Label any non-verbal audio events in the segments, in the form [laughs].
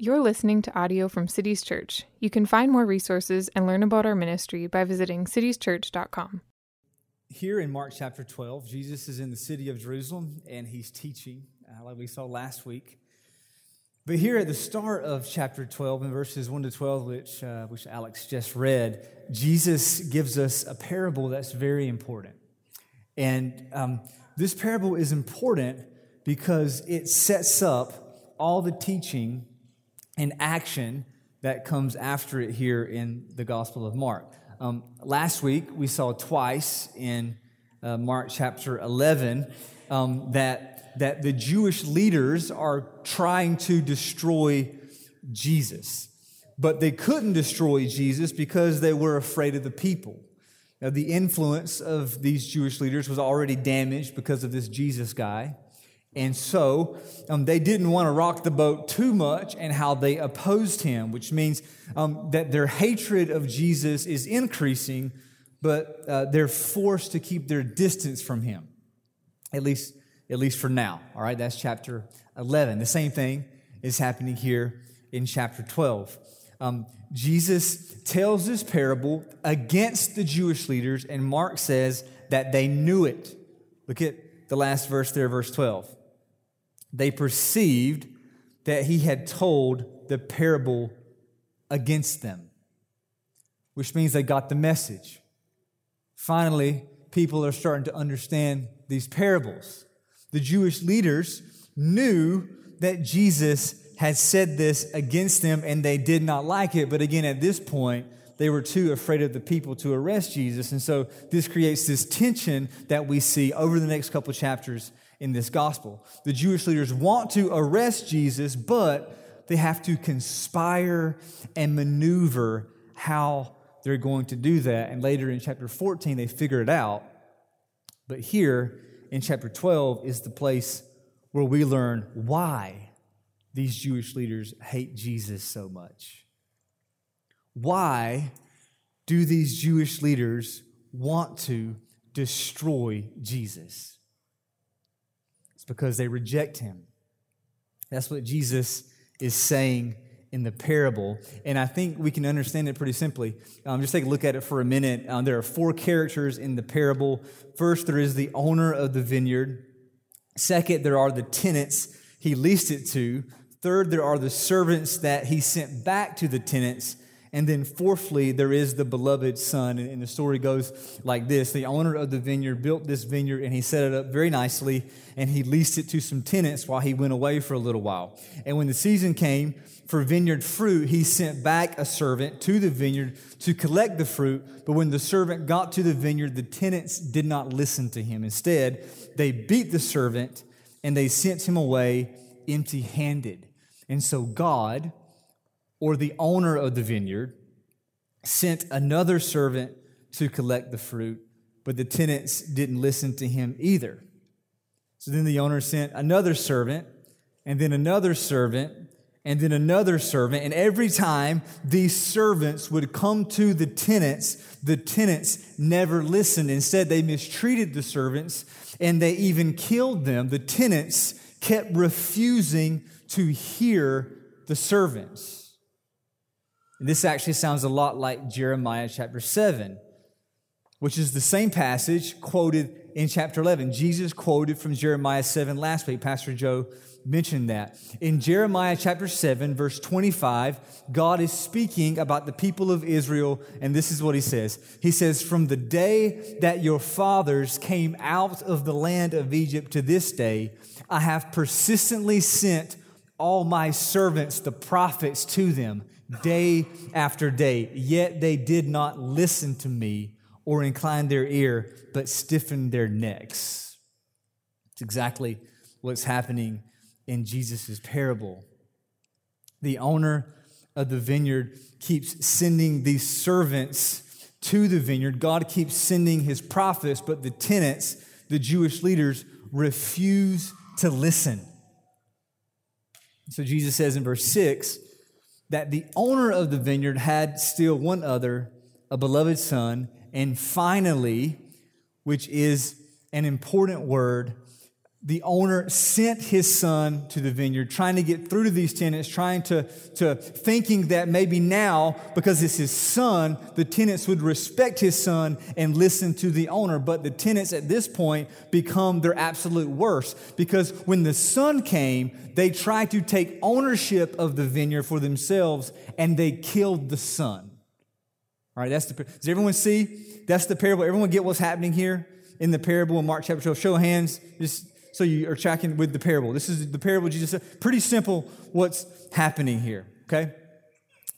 You're listening to audio from Cities Church. You can find more resources and learn about our ministry by visiting citieschurch.com. Here in Mark chapter 12, Jesus is in the city of Jerusalem and he's teaching, uh, like we saw last week. But here at the start of chapter 12, in verses 1 to 12, which, uh, which Alex just read, Jesus gives us a parable that's very important. And um, this parable is important because it sets up all the teaching and action that comes after it here in the Gospel of Mark. Um, last week, we saw twice in uh, Mark chapter 11 um, that that the Jewish leaders are trying to destroy Jesus. But they couldn't destroy Jesus because they were afraid of the people. Now, the influence of these Jewish leaders was already damaged because of this Jesus guy. And so um, they didn't want to rock the boat too much and how they opposed him, which means um, that their hatred of Jesus is increasing, but uh, they're forced to keep their distance from him. At least at least for now. All right, that's chapter 11. The same thing is happening here in chapter 12. Um, Jesus tells this parable against the Jewish leaders, and Mark says that they knew it. Look at the last verse there, verse 12. They perceived that he had told the parable against them, which means they got the message. Finally, people are starting to understand these parables the Jewish leaders knew that Jesus had said this against them and they did not like it. But again, at this point, they were too afraid of the people to arrest Jesus. And so this creates this tension that we see over the next couple chapters in this gospel. The Jewish leaders want to arrest Jesus, but they have to conspire and maneuver how they're going to do that. And later in chapter 14, they figure it out. But here, in chapter 12 is the place where we learn why these Jewish leaders hate Jesus so much. Why do these Jewish leaders want to destroy Jesus? Because they reject him. That's what Jesus is saying in the parable. And I think we can understand it pretty simply. Um, just take a look at it for a minute. Um, there are four characters in the parable. First, there is the owner of the vineyard. Second, there are the tenants he leased it to. Third, there are the servants that he sent back to the tenants. And then, fourthly, there is the beloved son. And the story goes like this The owner of the vineyard built this vineyard and he set it up very nicely and he leased it to some tenants while he went away for a little while. And when the season came for vineyard fruit, he sent back a servant to the vineyard to collect the fruit. But when the servant got to the vineyard, the tenants did not listen to him. Instead, they beat the servant and they sent him away empty handed. And so, God, or the owner of the vineyard sent another servant to collect the fruit, but the tenants didn't listen to him either. So then the owner sent another servant, and then another servant, and then another servant. And every time these servants would come to the tenants, the tenants never listened. Instead, they mistreated the servants and they even killed them. The tenants kept refusing to hear the servants. This actually sounds a lot like Jeremiah chapter 7, which is the same passage quoted in chapter 11. Jesus quoted from Jeremiah 7 last week. Pastor Joe mentioned that. In Jeremiah chapter 7, verse 25, God is speaking about the people of Israel, and this is what he says He says, From the day that your fathers came out of the land of Egypt to this day, I have persistently sent all my servants, the prophets, to them day after day. Yet they did not listen to me or incline their ear, but stiffened their necks. It's exactly what's happening in Jesus' parable. The owner of the vineyard keeps sending these servants to the vineyard. God keeps sending his prophets, but the tenants, the Jewish leaders, refuse to listen. So Jesus says in verse 6 that the owner of the vineyard had still one other, a beloved son, and finally, which is an important word, the owner sent his son to the vineyard, trying to get through to these tenants, trying to, to thinking that maybe now, because it's his son, the tenants would respect his son and listen to the owner. But the tenants at this point become their absolute worst because when the son came, they tried to take ownership of the vineyard for themselves and they killed the son. All right, that's the. Does everyone see? That's the parable. Everyone get what's happening here in the parable in Mark chapter 12? Show of hands. Just so you are tracking with the parable. This is the parable Jesus said. Pretty simple what's happening here, okay?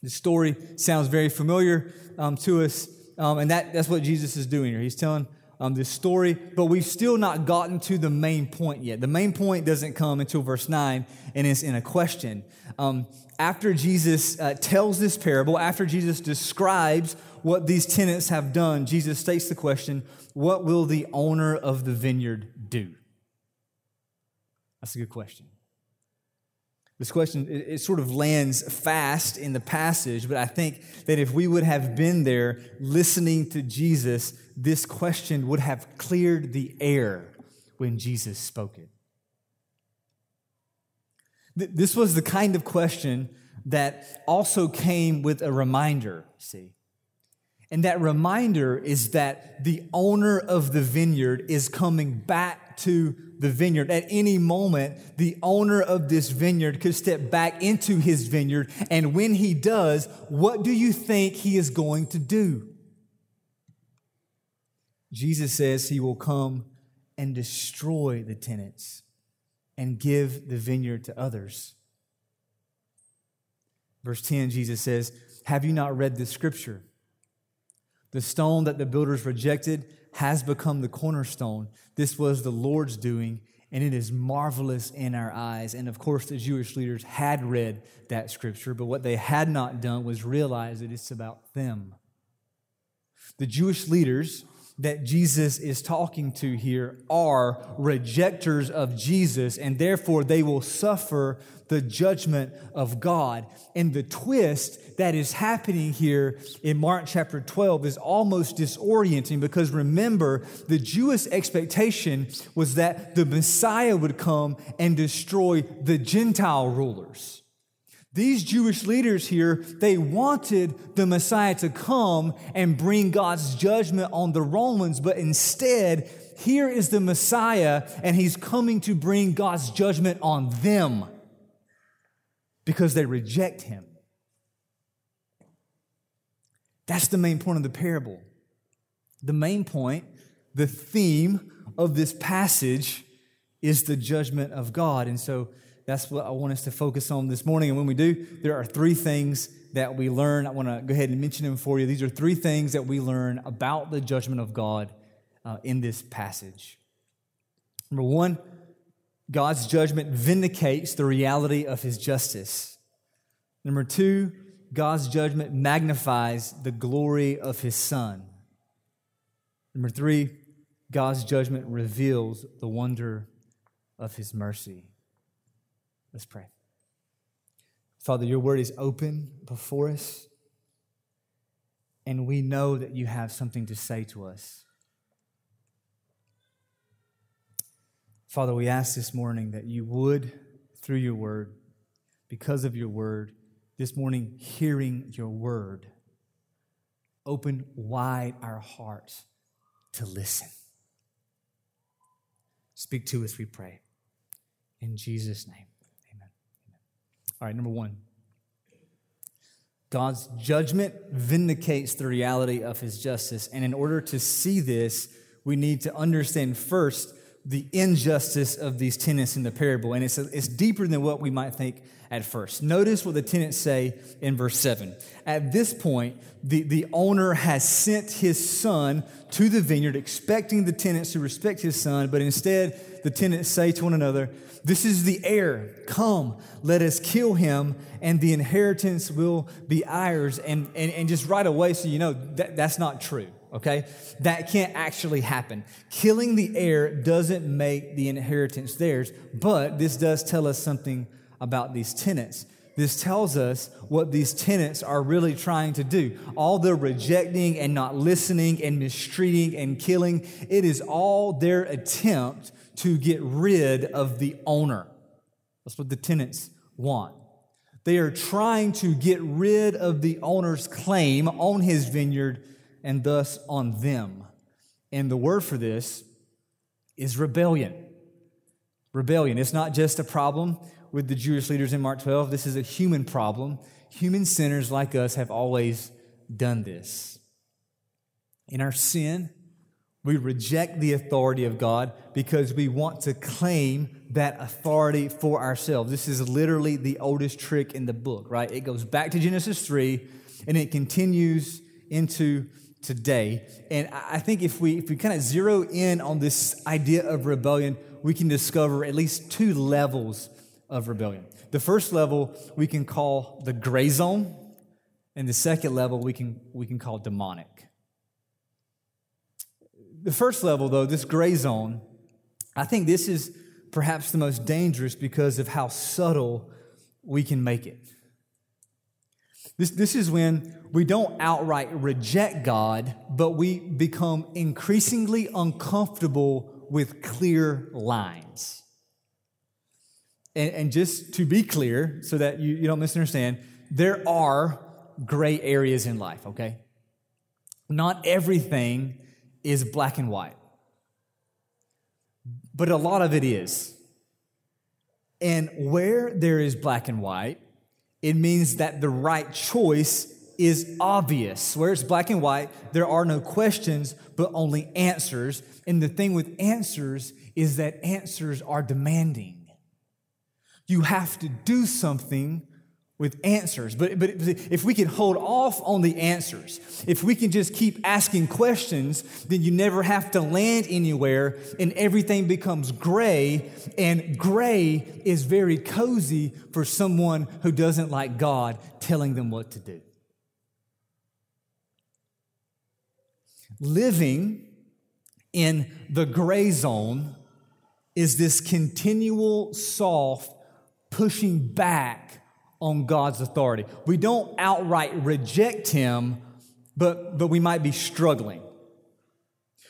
The story sounds very familiar um, to us, um, and that, that's what Jesus is doing here. He's telling um, this story, but we've still not gotten to the main point yet. The main point doesn't come until verse 9, and it's in a question. Um, after Jesus uh, tells this parable, after Jesus describes what these tenants have done, Jesus states the question What will the owner of the vineyard do? That's a good question. This question, it, it, sort of lands fast in the passage, but I think that if we would have been there listening to Jesus, this question would have cleared the air when Jesus spoke it. This was the kind of question that also came with a reminder, see. And that reminder is that the owner of the vineyard is coming back to the vineyard. At any moment, the owner of this vineyard could step back into his vineyard. And when he does, what do you think he is going to do? Jesus says he will come and destroy the tenants and give the vineyard to others. Verse 10, Jesus says, Have you not read this scripture? The stone that the builders rejected has become the cornerstone. This was the Lord's doing, and it is marvelous in our eyes. And of course, the Jewish leaders had read that scripture, but what they had not done was realize that it's about them. The Jewish leaders that Jesus is talking to here are rejectors of Jesus, and therefore they will suffer the judgment of God. And the twist that is happening here in Mark chapter 12 is almost disorienting because remember, the Jewish expectation was that the Messiah would come and destroy the Gentile rulers. These Jewish leaders here, they wanted the Messiah to come and bring God's judgment on the Romans, but instead, here is the Messiah, and he's coming to bring God's judgment on them because they reject him. That's the main point of the parable. The main point, the theme of this passage is the judgment of God. And so, that's what I want us to focus on this morning. And when we do, there are three things that we learn. I want to go ahead and mention them for you. These are three things that we learn about the judgment of God uh, in this passage. Number one, God's judgment vindicates the reality of his justice. Number two, God's judgment magnifies the glory of his son. Number three, God's judgment reveals the wonder of his mercy. Let's pray. Father, your word is open before us, and we know that you have something to say to us. Father, we ask this morning that you would, through your word, because of your word, this morning, hearing your word, open wide our hearts to listen. Speak to us, we pray. In Jesus' name. All right, number one. God's judgment vindicates the reality of his justice. And in order to see this, we need to understand first the injustice of these tenants in the parable. And it's, it's deeper than what we might think at first. Notice what the tenants say in verse 7. At this point, the, the owner has sent his son to the vineyard, expecting the tenants to respect his son, but instead, the tenants say to one another, this is the heir. Come, let us kill him, and the inheritance will be ours. And, and, and just right away, so you know, that, that's not true, okay? That can't actually happen. Killing the heir doesn't make the inheritance theirs, but this does tell us something about these tenants. this tells us what these tenants are really trying to do. All the rejecting and not listening and mistreating and killing, it is all their attempt to get rid of the owner. That's what the tenants want. They are trying to get rid of the owner's claim on his vineyard and thus on them. And the word for this is rebellion. Rebellion. It's not just a problem with the Jewish leaders in Mark 12, this is a human problem. Human sinners like us have always done this. In our sin, we reject the authority of God because we want to claim that authority for ourselves. This is literally the oldest trick in the book, right? It goes back to Genesis 3 and it continues into today. And I think if we, if we kind of zero in on this idea of rebellion, we can discover at least two levels of rebellion. The first level we can call the gray zone, and the second level we can, we can call demonic. The first level, though, this gray zone, I think this is perhaps the most dangerous because of how subtle we can make it. This, this is when we don't outright reject God, but we become increasingly uncomfortable with clear lines. And, and just to be clear, so that you, you don't misunderstand, there are gray areas in life, okay? Not everything is black and white, but a lot of it is. And where there is black and white, it means that the right choice is obvious. Where it's black and white, there are no questions, but only answers. And the thing with answers is that answers are demanding. You have to do something with answers. But, but if we can hold off on the answers, if we can just keep asking questions, then you never have to land anywhere and everything becomes gray. And gray is very cozy for someone who doesn't like God telling them what to do. Living in the gray zone is this continual soft pushing back on God's authority. We don't outright reject Him, but, but we might be struggling,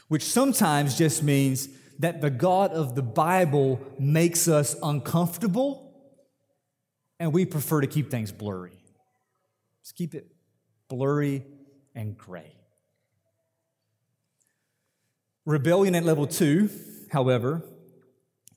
which sometimes just means that the God of the Bible makes us uncomfortable and we prefer to keep things blurry. Just keep it blurry and gray. Rebellion at level two, however,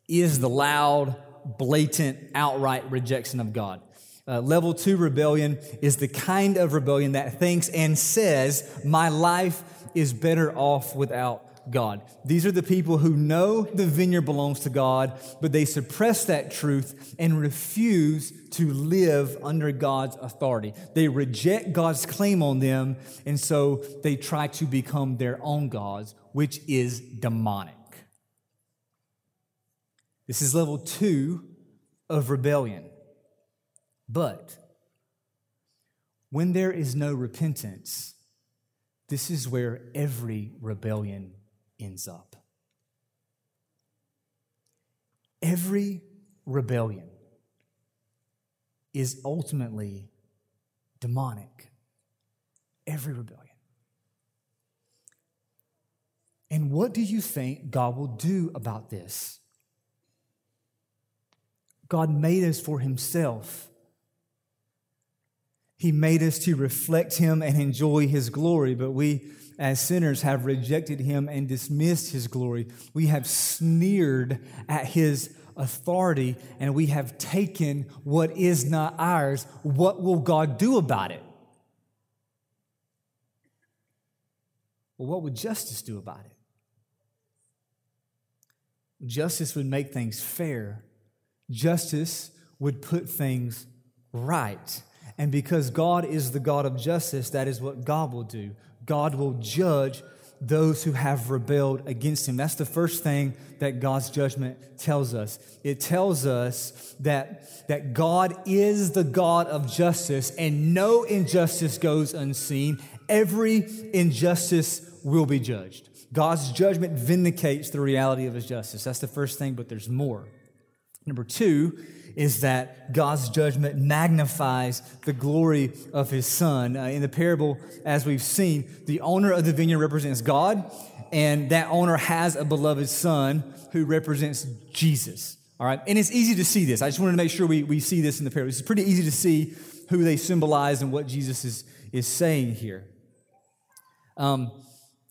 is the loud, blatant, outright rejection of God. Uh, level two rebellion is the kind of rebellion that thinks and says, My life is better off without God. These are the people who know the vineyard belongs to God, but they suppress that truth and refuse to live under God's authority. They reject God's claim on them, and so they try to become their own gods which is demonic. This is level two of rebellion. But when there is no repentance, this is where every rebellion ends up. Every rebellion is ultimately demonic. Every rebellion. And what do you think God will do about this? God made us for Himself. He made us to reflect Him and enjoy His glory, but we, as sinners, have rejected Him and dismissed His glory. We have sneered at His authority and we have taken what is not ours. What will God do about it? Well, what would justice do about it? Justice would make things fair. Justice would put things right. And because God is the God of justice, that is what God will do. God will judge those who have rebelled against him. That's the first thing that God's judgment tells us. It tells us that, that God is the God of justice and no injustice goes unseen. Every injustice will be judged. God's judgment vindicates the reality of his justice. That's the first thing, but there's more. Number two is that God's judgment magnifies the glory of his son. Uh, in the parable, as we've seen, the owner of the vineyard represents God, and that owner has a beloved son who represents Jesus. All right, and it's easy to see this. I just wanted to make sure we, we see this in the parable. It's pretty easy to see who they symbolize and what Jesus is, is saying here. Um,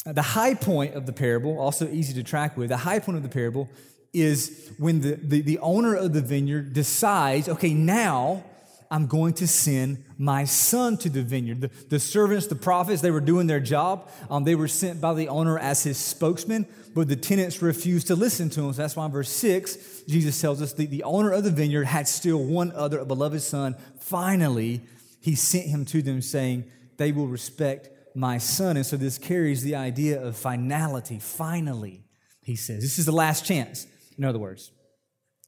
the high point of the parable, also easy to track with, the high point of the parable is when the, the, the owner of the vineyard decides, okay, now I'm going to send my son to the vineyard. The, the servants, the prophets, they were doing their job. Um, they were sent by the owner as his spokesman, but the tenants refused to listen to him. So that's why in verse 6, Jesus tells us the, the owner of the vineyard had still one other, beloved son. Finally, he sent him to them, saying, They will respect my son. And so this carries the idea of finality. Finally, he says. This is the last chance, in other words.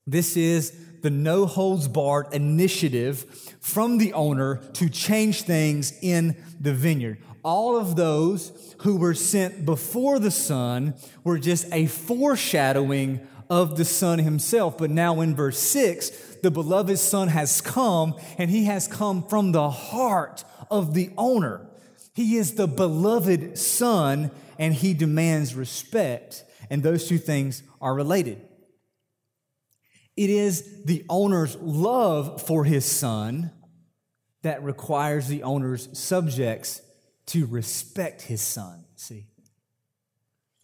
This is the no holds barred initiative from the owner to change things in the vineyard. All of those who were sent before the Son were just a foreshadowing of the Son himself. But now in verse 6, the beloved Son has come, and he has come from the heart of the owner. He is the beloved Son, and he demands respect. And those two things are related. It is the owner's love for his son that requires the owner's subjects to respect his son. See?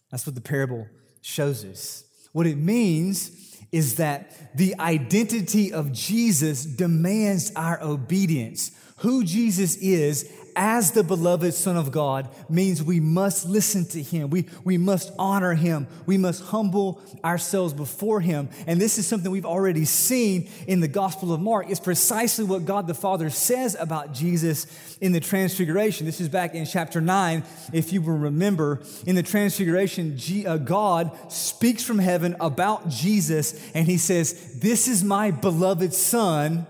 That's what the parable shows us. What it means is that the identity of Jesus demands our obedience. Who Jesus is as the beloved Son of God means we must listen to Him. We, we must honor Him. We must humble ourselves before Him. And this is something we've already seen in the Gospel of Mark. It's precisely what God the Father says about Jesus in the Transfiguration. This is back in chapter 9, if you will remember. In the Transfiguration, uh, God speaks from heaven about Jesus, and He says, This is my beloved Son.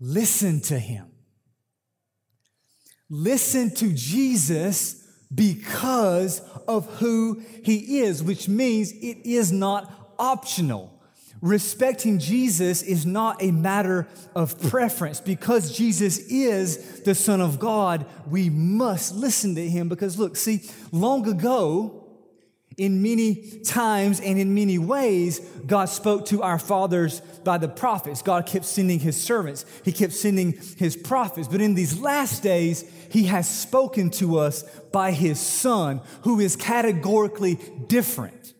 Listen to Him. Listen to Jesus because of who he is, which means it is not optional. Respecting Jesus is not a matter of preference. Because Jesus is the Son of God, we must listen to him. Because look, see, long ago, in many times and in many ways, God spoke to our fathers by the prophets. God kept sending his servants, he kept sending his prophets. But in these last days, he has spoken to us by his son, who is categorically different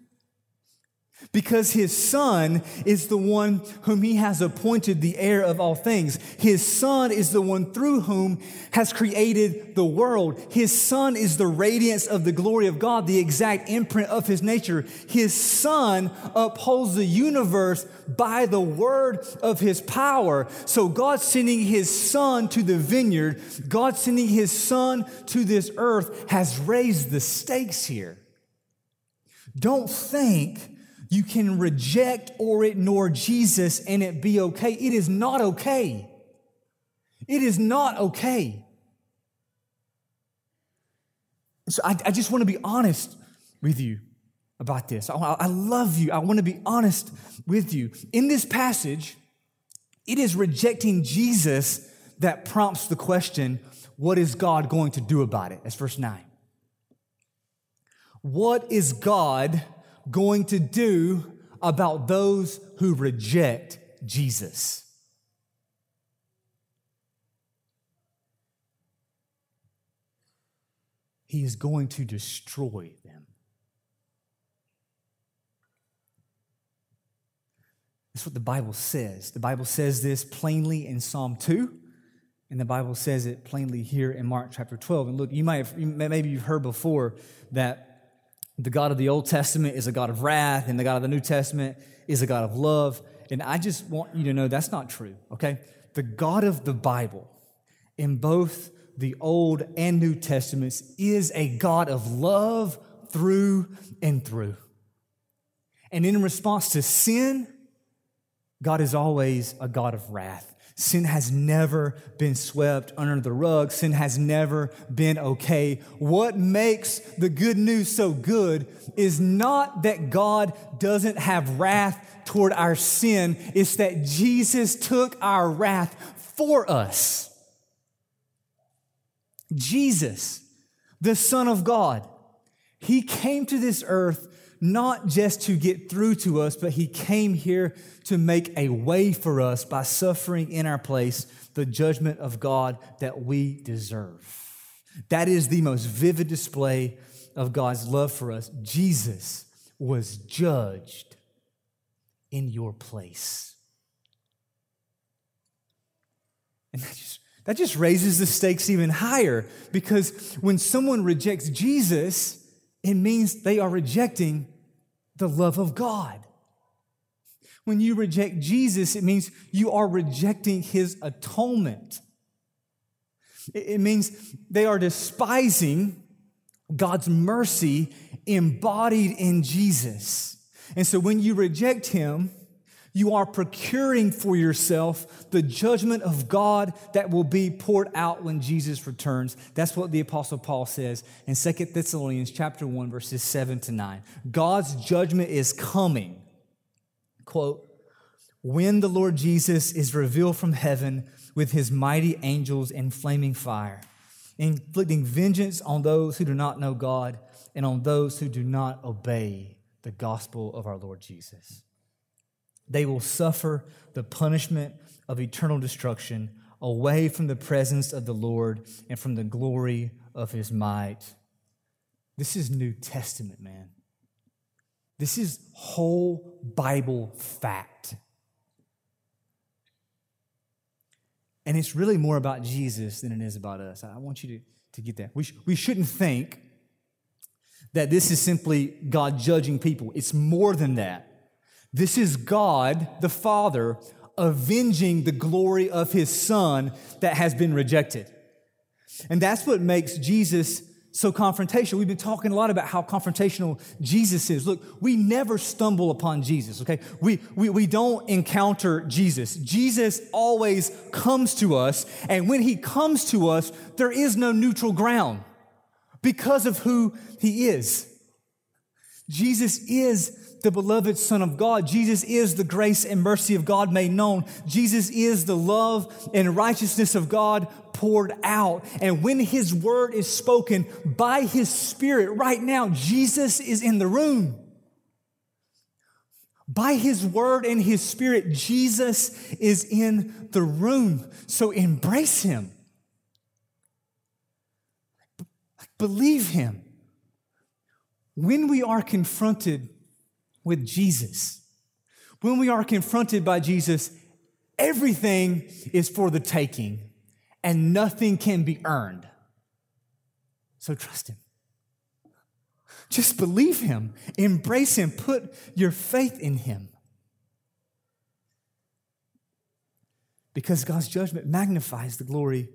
because his son is the one whom he has appointed the heir of all things. His son is the one through whom has created the world. His son is the radiance of the glory of God, the exact imprint of his nature. His son upholds the universe by the word of his power. So God sending his son to the vineyard, God sending his son to this earth has raised the stakes here. Don't think you can reject or ignore Jesus and it be okay. It is not okay. It is not okay. So I, I just want to be honest with you about this. I, I love you. I want to be honest with you. In this passage, it is rejecting Jesus that prompts the question what is God going to do about it? That's verse 9. What is God going to do about those who reject Jesus? He is going to destroy them. That's what the Bible says. The Bible says this plainly in Psalm 2, and the Bible says it plainly here in Mark chapter 12. And look, you might have, maybe you've heard before that the God of the Old Testament is a God of wrath, and the God of the New Testament is a God of love. And I just want you to know that's not true, okay? The God of the Bible in both the Old and New Testaments is a God of love through and through. And in response to sin, God is always a God of wrath. Sin has never been swept under the rug. Sin has never been okay. What makes the good news so good is not that God doesn't have wrath toward our sin, it's that Jesus took our wrath for us. Jesus, the Son of God, He came to this earth not just to get through to us, but He came here to make a way for us by suffering in our place the judgment of God that we deserve. That is the most vivid display of God's love for us. Jesus was judged in your place. And that just, that just raises the stakes even higher because when someone rejects Jesus, it means they are rejecting the love of God. When you reject Jesus, it means you are rejecting his atonement. It means they are despising God's mercy embodied in Jesus. And so when you reject him, you are procuring for yourself the judgment of God that will be poured out when Jesus returns. That's what the apostle Paul says in 2 Thessalonians chapter 1 verses 7 to 9. God's judgment is coming. Quote, when the Lord Jesus is revealed from heaven with his mighty angels in flaming fire, inflicting vengeance on those who do not know God and on those who do not obey the gospel of our Lord Jesus. They will suffer the punishment of eternal destruction away from the presence of the Lord and from the glory of his might. This is New Testament, man. This is whole Bible fact. And it's really more about Jesus than it is about us. I want you to, to get that. We, sh- we shouldn't think that this is simply God judging people, it's more than that. This is God, the Father, avenging the glory of his Son that has been rejected. And that's what makes Jesus so confrontational. We've been talking a lot about how confrontational Jesus is. Look, we never stumble upon Jesus, okay? We, we, we don't encounter Jesus. Jesus always comes to us, and when he comes to us, there is no neutral ground because of who he is. Jesus is the beloved Son of God. Jesus is the grace and mercy of God made known. Jesus is the love and righteousness of God poured out. And when His word is spoken by His Spirit right now, Jesus is in the room. By His word and His Spirit, Jesus is in the room. So embrace Him. Believe Him. When we are confronted with Jesus. When we are confronted by Jesus, everything is for the taking and nothing can be earned. So trust Him. Just believe Him, embrace Him, put your faith in Him. Because God's judgment magnifies the glory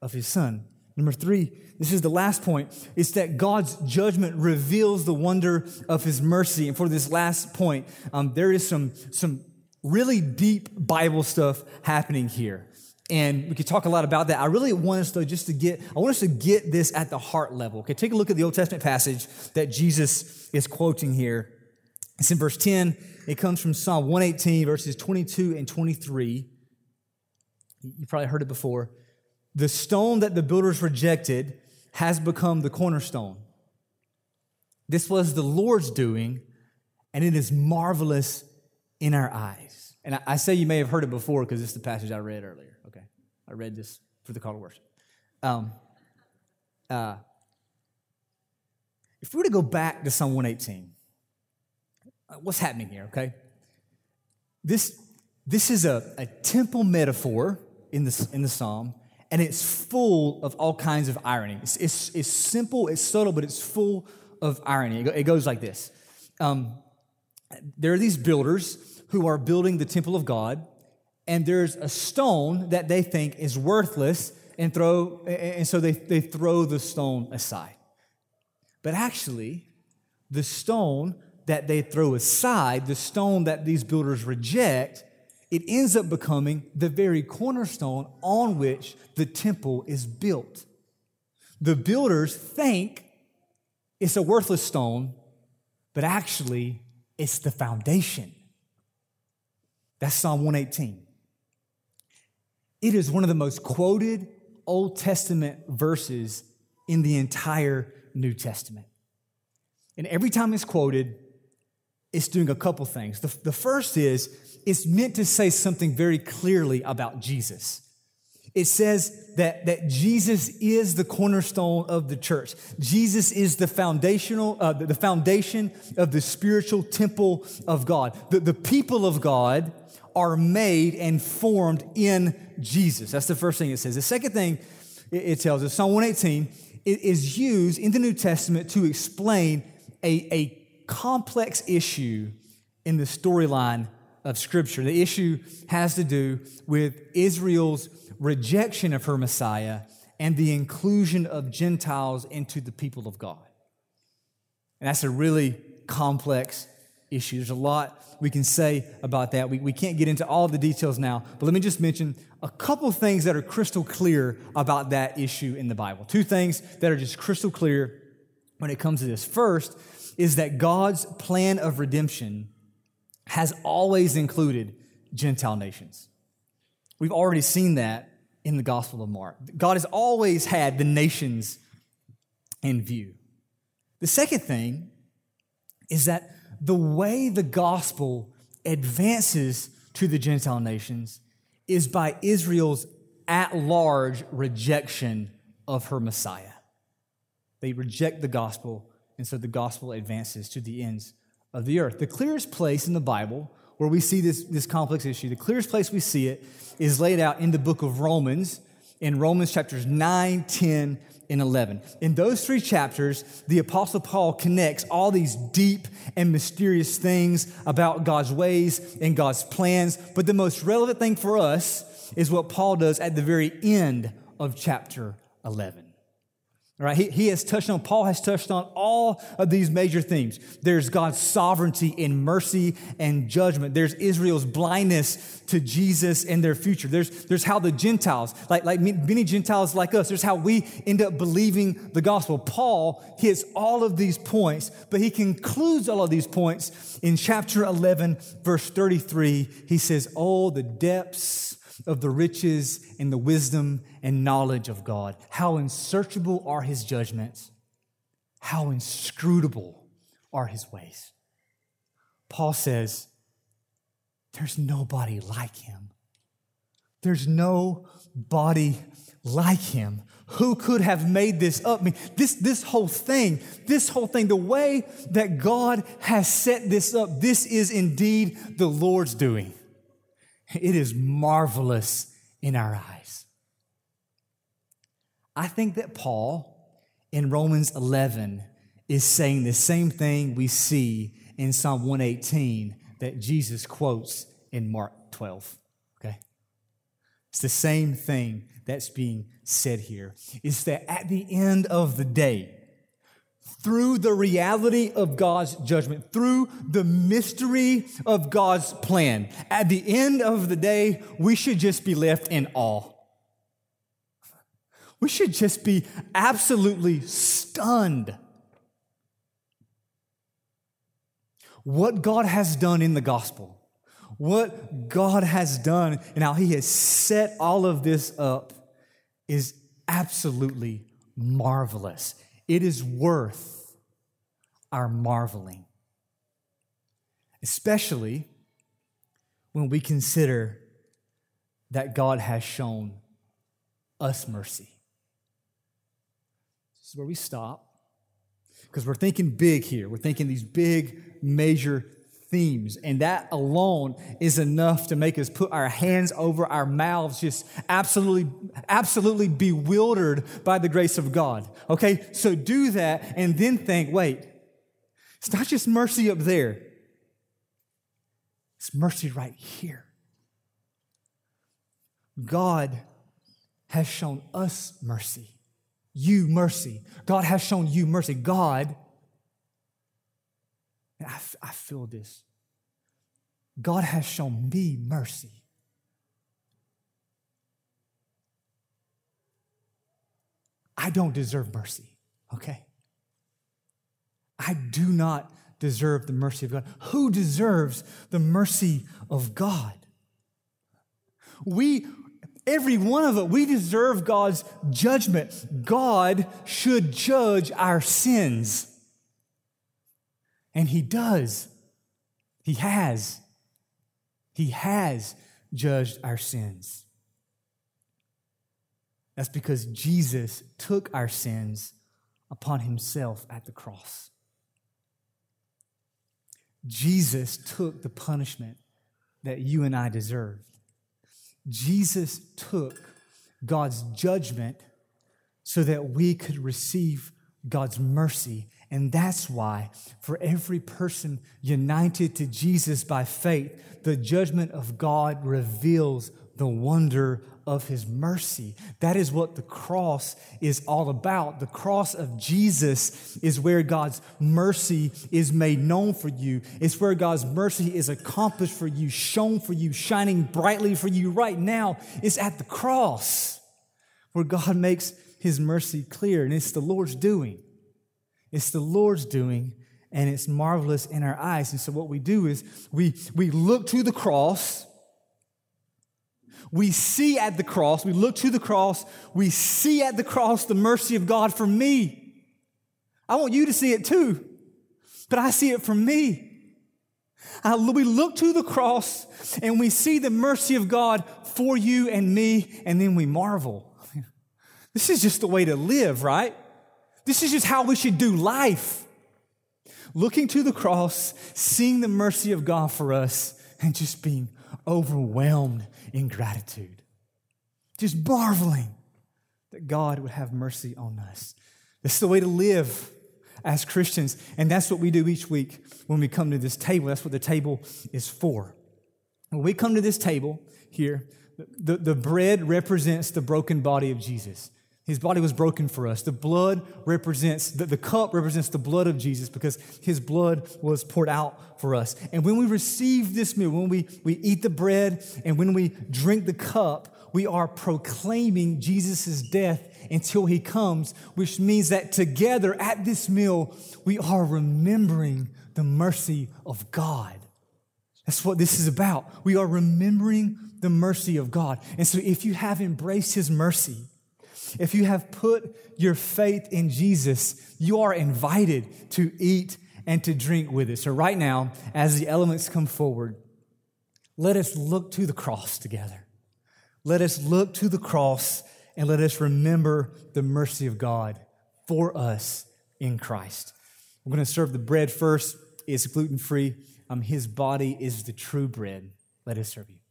of His Son. Number three, this is the last point, is that God's judgment reveals the wonder of his mercy. And for this last point, um, there is some, some really deep Bible stuff happening here. And we could talk a lot about that. I really want us though just to get, I want us to get this at the heart level. Okay, take a look at the Old Testament passage that Jesus is quoting here. It's in verse 10. It comes from Psalm 118, verses 22 and 23. You probably heard it before. The stone that the builders rejected has become the cornerstone. This was the Lord's doing, and it is marvelous in our eyes. And I, say you may have heard it before because this is the passage I read earlier. Okay. I read this for the call to worship. Um, uh, if we were to go back to Psalm 118, uh, what's happening here, okay? This, this is a, a temple metaphor in the, in the psalm and it's full of all kinds of irony. It's, it's, it's simple, it's subtle, but it's full of irony. It goes like this um, There are these builders who are building the temple of God, and there's a stone that they think is worthless, and, throw, and so they, they throw the stone aside. But actually, the stone that they throw aside, the stone that these builders reject, it ends up becoming the very cornerstone on which the temple is built. The builders think it's a worthless stone, but actually, it's the foundation. That's Psalm 118. It is one of the most quoted Old Testament verses in the entire New Testament. And every time it's quoted, it's doing a couple things. The, the first is it's meant to say something very clearly about Jesus. It says that, that Jesus is the cornerstone of the church. Jesus is the foundational, uh, the foundation of the spiritual temple of God. The, the people of God are made and formed in Jesus. That's the first thing it says. The second thing it, tells us, Psalm 118, it is used in the New Testament to explain a, a complex issue in the storyline of Scripture. The issue has to do with Israel's rejection of her Messiah and the inclusion of Gentiles into the people of God. And that's a really complex issue. There's a lot we can say about that. We, we can't get into all the details now, but let me just mention a couple things that are crystal clear about that issue in the Bible. Two things that are just crystal clear when it comes to this. First is that God's plan of redemption has always included Gentile nations. We've already seen that in the Gospel of Mark. God has always had the nations in view. The second thing is that the way the gospel advances to the Gentile nations is by Israel's at large rejection of her Messiah. They reject the gospel, and so the gospel advances to the ends of the earth. The clearest place in the Bible where we see this, this complex issue, the clearest place we see it is laid out in the book of Romans, in Romans chapters 9, 10, and 11. In those three chapters, the Apostle Paul connects all these deep and mysterious things about God's ways and God's plans. But the most relevant thing for us is what Paul does at the very end of chapter 11. Right? He, he has touched on, Paul has touched on all of these major themes. There's God's sovereignty in mercy and judgment. There's Israel's blindness to Jesus and their future. There's, there's how the Gentiles, like, like many Gentiles like us, there's how we end up believing the gospel. Paul hits all of these points, but he concludes all of these points in chapter 11, verse 33. He says, Oh, the depths of the riches and the wisdom and knowledge of God. How unsearchable are his judgments, how inscrutable are his ways. Paul says, There's nobody like him. There's no body like him. Who could have made this up? I mean, this, this whole thing, this whole thing, the way that God has set this up, this is indeed the Lord's doing. It is marvelous in our eyes. I think that Paul in Romans 11 is saying the same thing we see in Psalm 118 that Jesus quotes in Mark 12. Okay? It's the same thing that's being said here. Is that at the end of the day, through the reality of God's judgment, through the mystery of God's plan. At the end of the day, we should just be left in awe. We should just be absolutely stunned. What God has done in the gospel, what God has done, and how He has set all of this up is absolutely marvelous. It is worth our marveling, especially when we consider that God has shown us mercy. This is where we stop because we're thinking big here. We're thinking these big, major themes. And that alone is enough to make us put our hands over our mouths, just absolutely, absolutely bewildered by the grace of God. Okay? So do that and then think, wait, it's not just mercy up there. It's mercy right here. God has shown us mercy. You mercy. God has shown you mercy. God and I feel this. God has shown me mercy. I don't deserve mercy, okay? I do not deserve the mercy of God. Who deserves the mercy of God? We, every one of us, we deserve God's judgment. God should judge our sins. And He does. He has. He has judged our sins. That's because Jesus took our sins upon himself at the cross. Jesus took the punishment that you and I deserved. Jesus took God's judgment so that we could receive God's mercy. And that's why, for every person united to Jesus by faith, the judgment of God reveals the wonder of his mercy. That is what the cross is all about. The cross of Jesus is where God's mercy is made known for you. It's where God's mercy is accomplished for you, shown for you, shining brightly for you right now. It's at the cross where God makes his mercy clear, and it's the Lord's doing. It's the Lord's doing, and it's marvelous in our eyes. And so, what we do is we, we look to the cross we see at the cross, we look to the cross, we see at the cross the mercy of God for me. I want you to see it too, but I see it for me. I, we look to the cross and we see the mercy of God for you and me, and then we marvel. [laughs] This is just the way to live, right? This is just how we should do life. Looking to the cross, seeing the mercy of God for us, and just being overwhelmed in gratitude, just marveling that God would have mercy on us. This is the way to live as Christians, and that's what we do each week when we come to this table. That's what the table is for. When we come to this table here, the, the bread represents the broken body of Jesus. His body was broken for us. The blood represents, the, the cup represents the blood of Jesus because his blood was poured out for us. And when we receive this meal, when we, we eat the bread and when we drink the cup, we are proclaiming Jesus' death until he comes, which means that together at this meal, we are remembering the mercy of God. That's what this is about. We are remembering the mercy of God. And so if you have embraced his mercy, if you have put your faith in Jesus, you are invited to eat and to drink with us. So, right now, as the elements come forward, let us look to the cross together. Let us look to the cross and let us remember the mercy of God for us in Christ. We're going to serve the bread first. It's gluten free. Um, his body is the true bread. Let us serve you.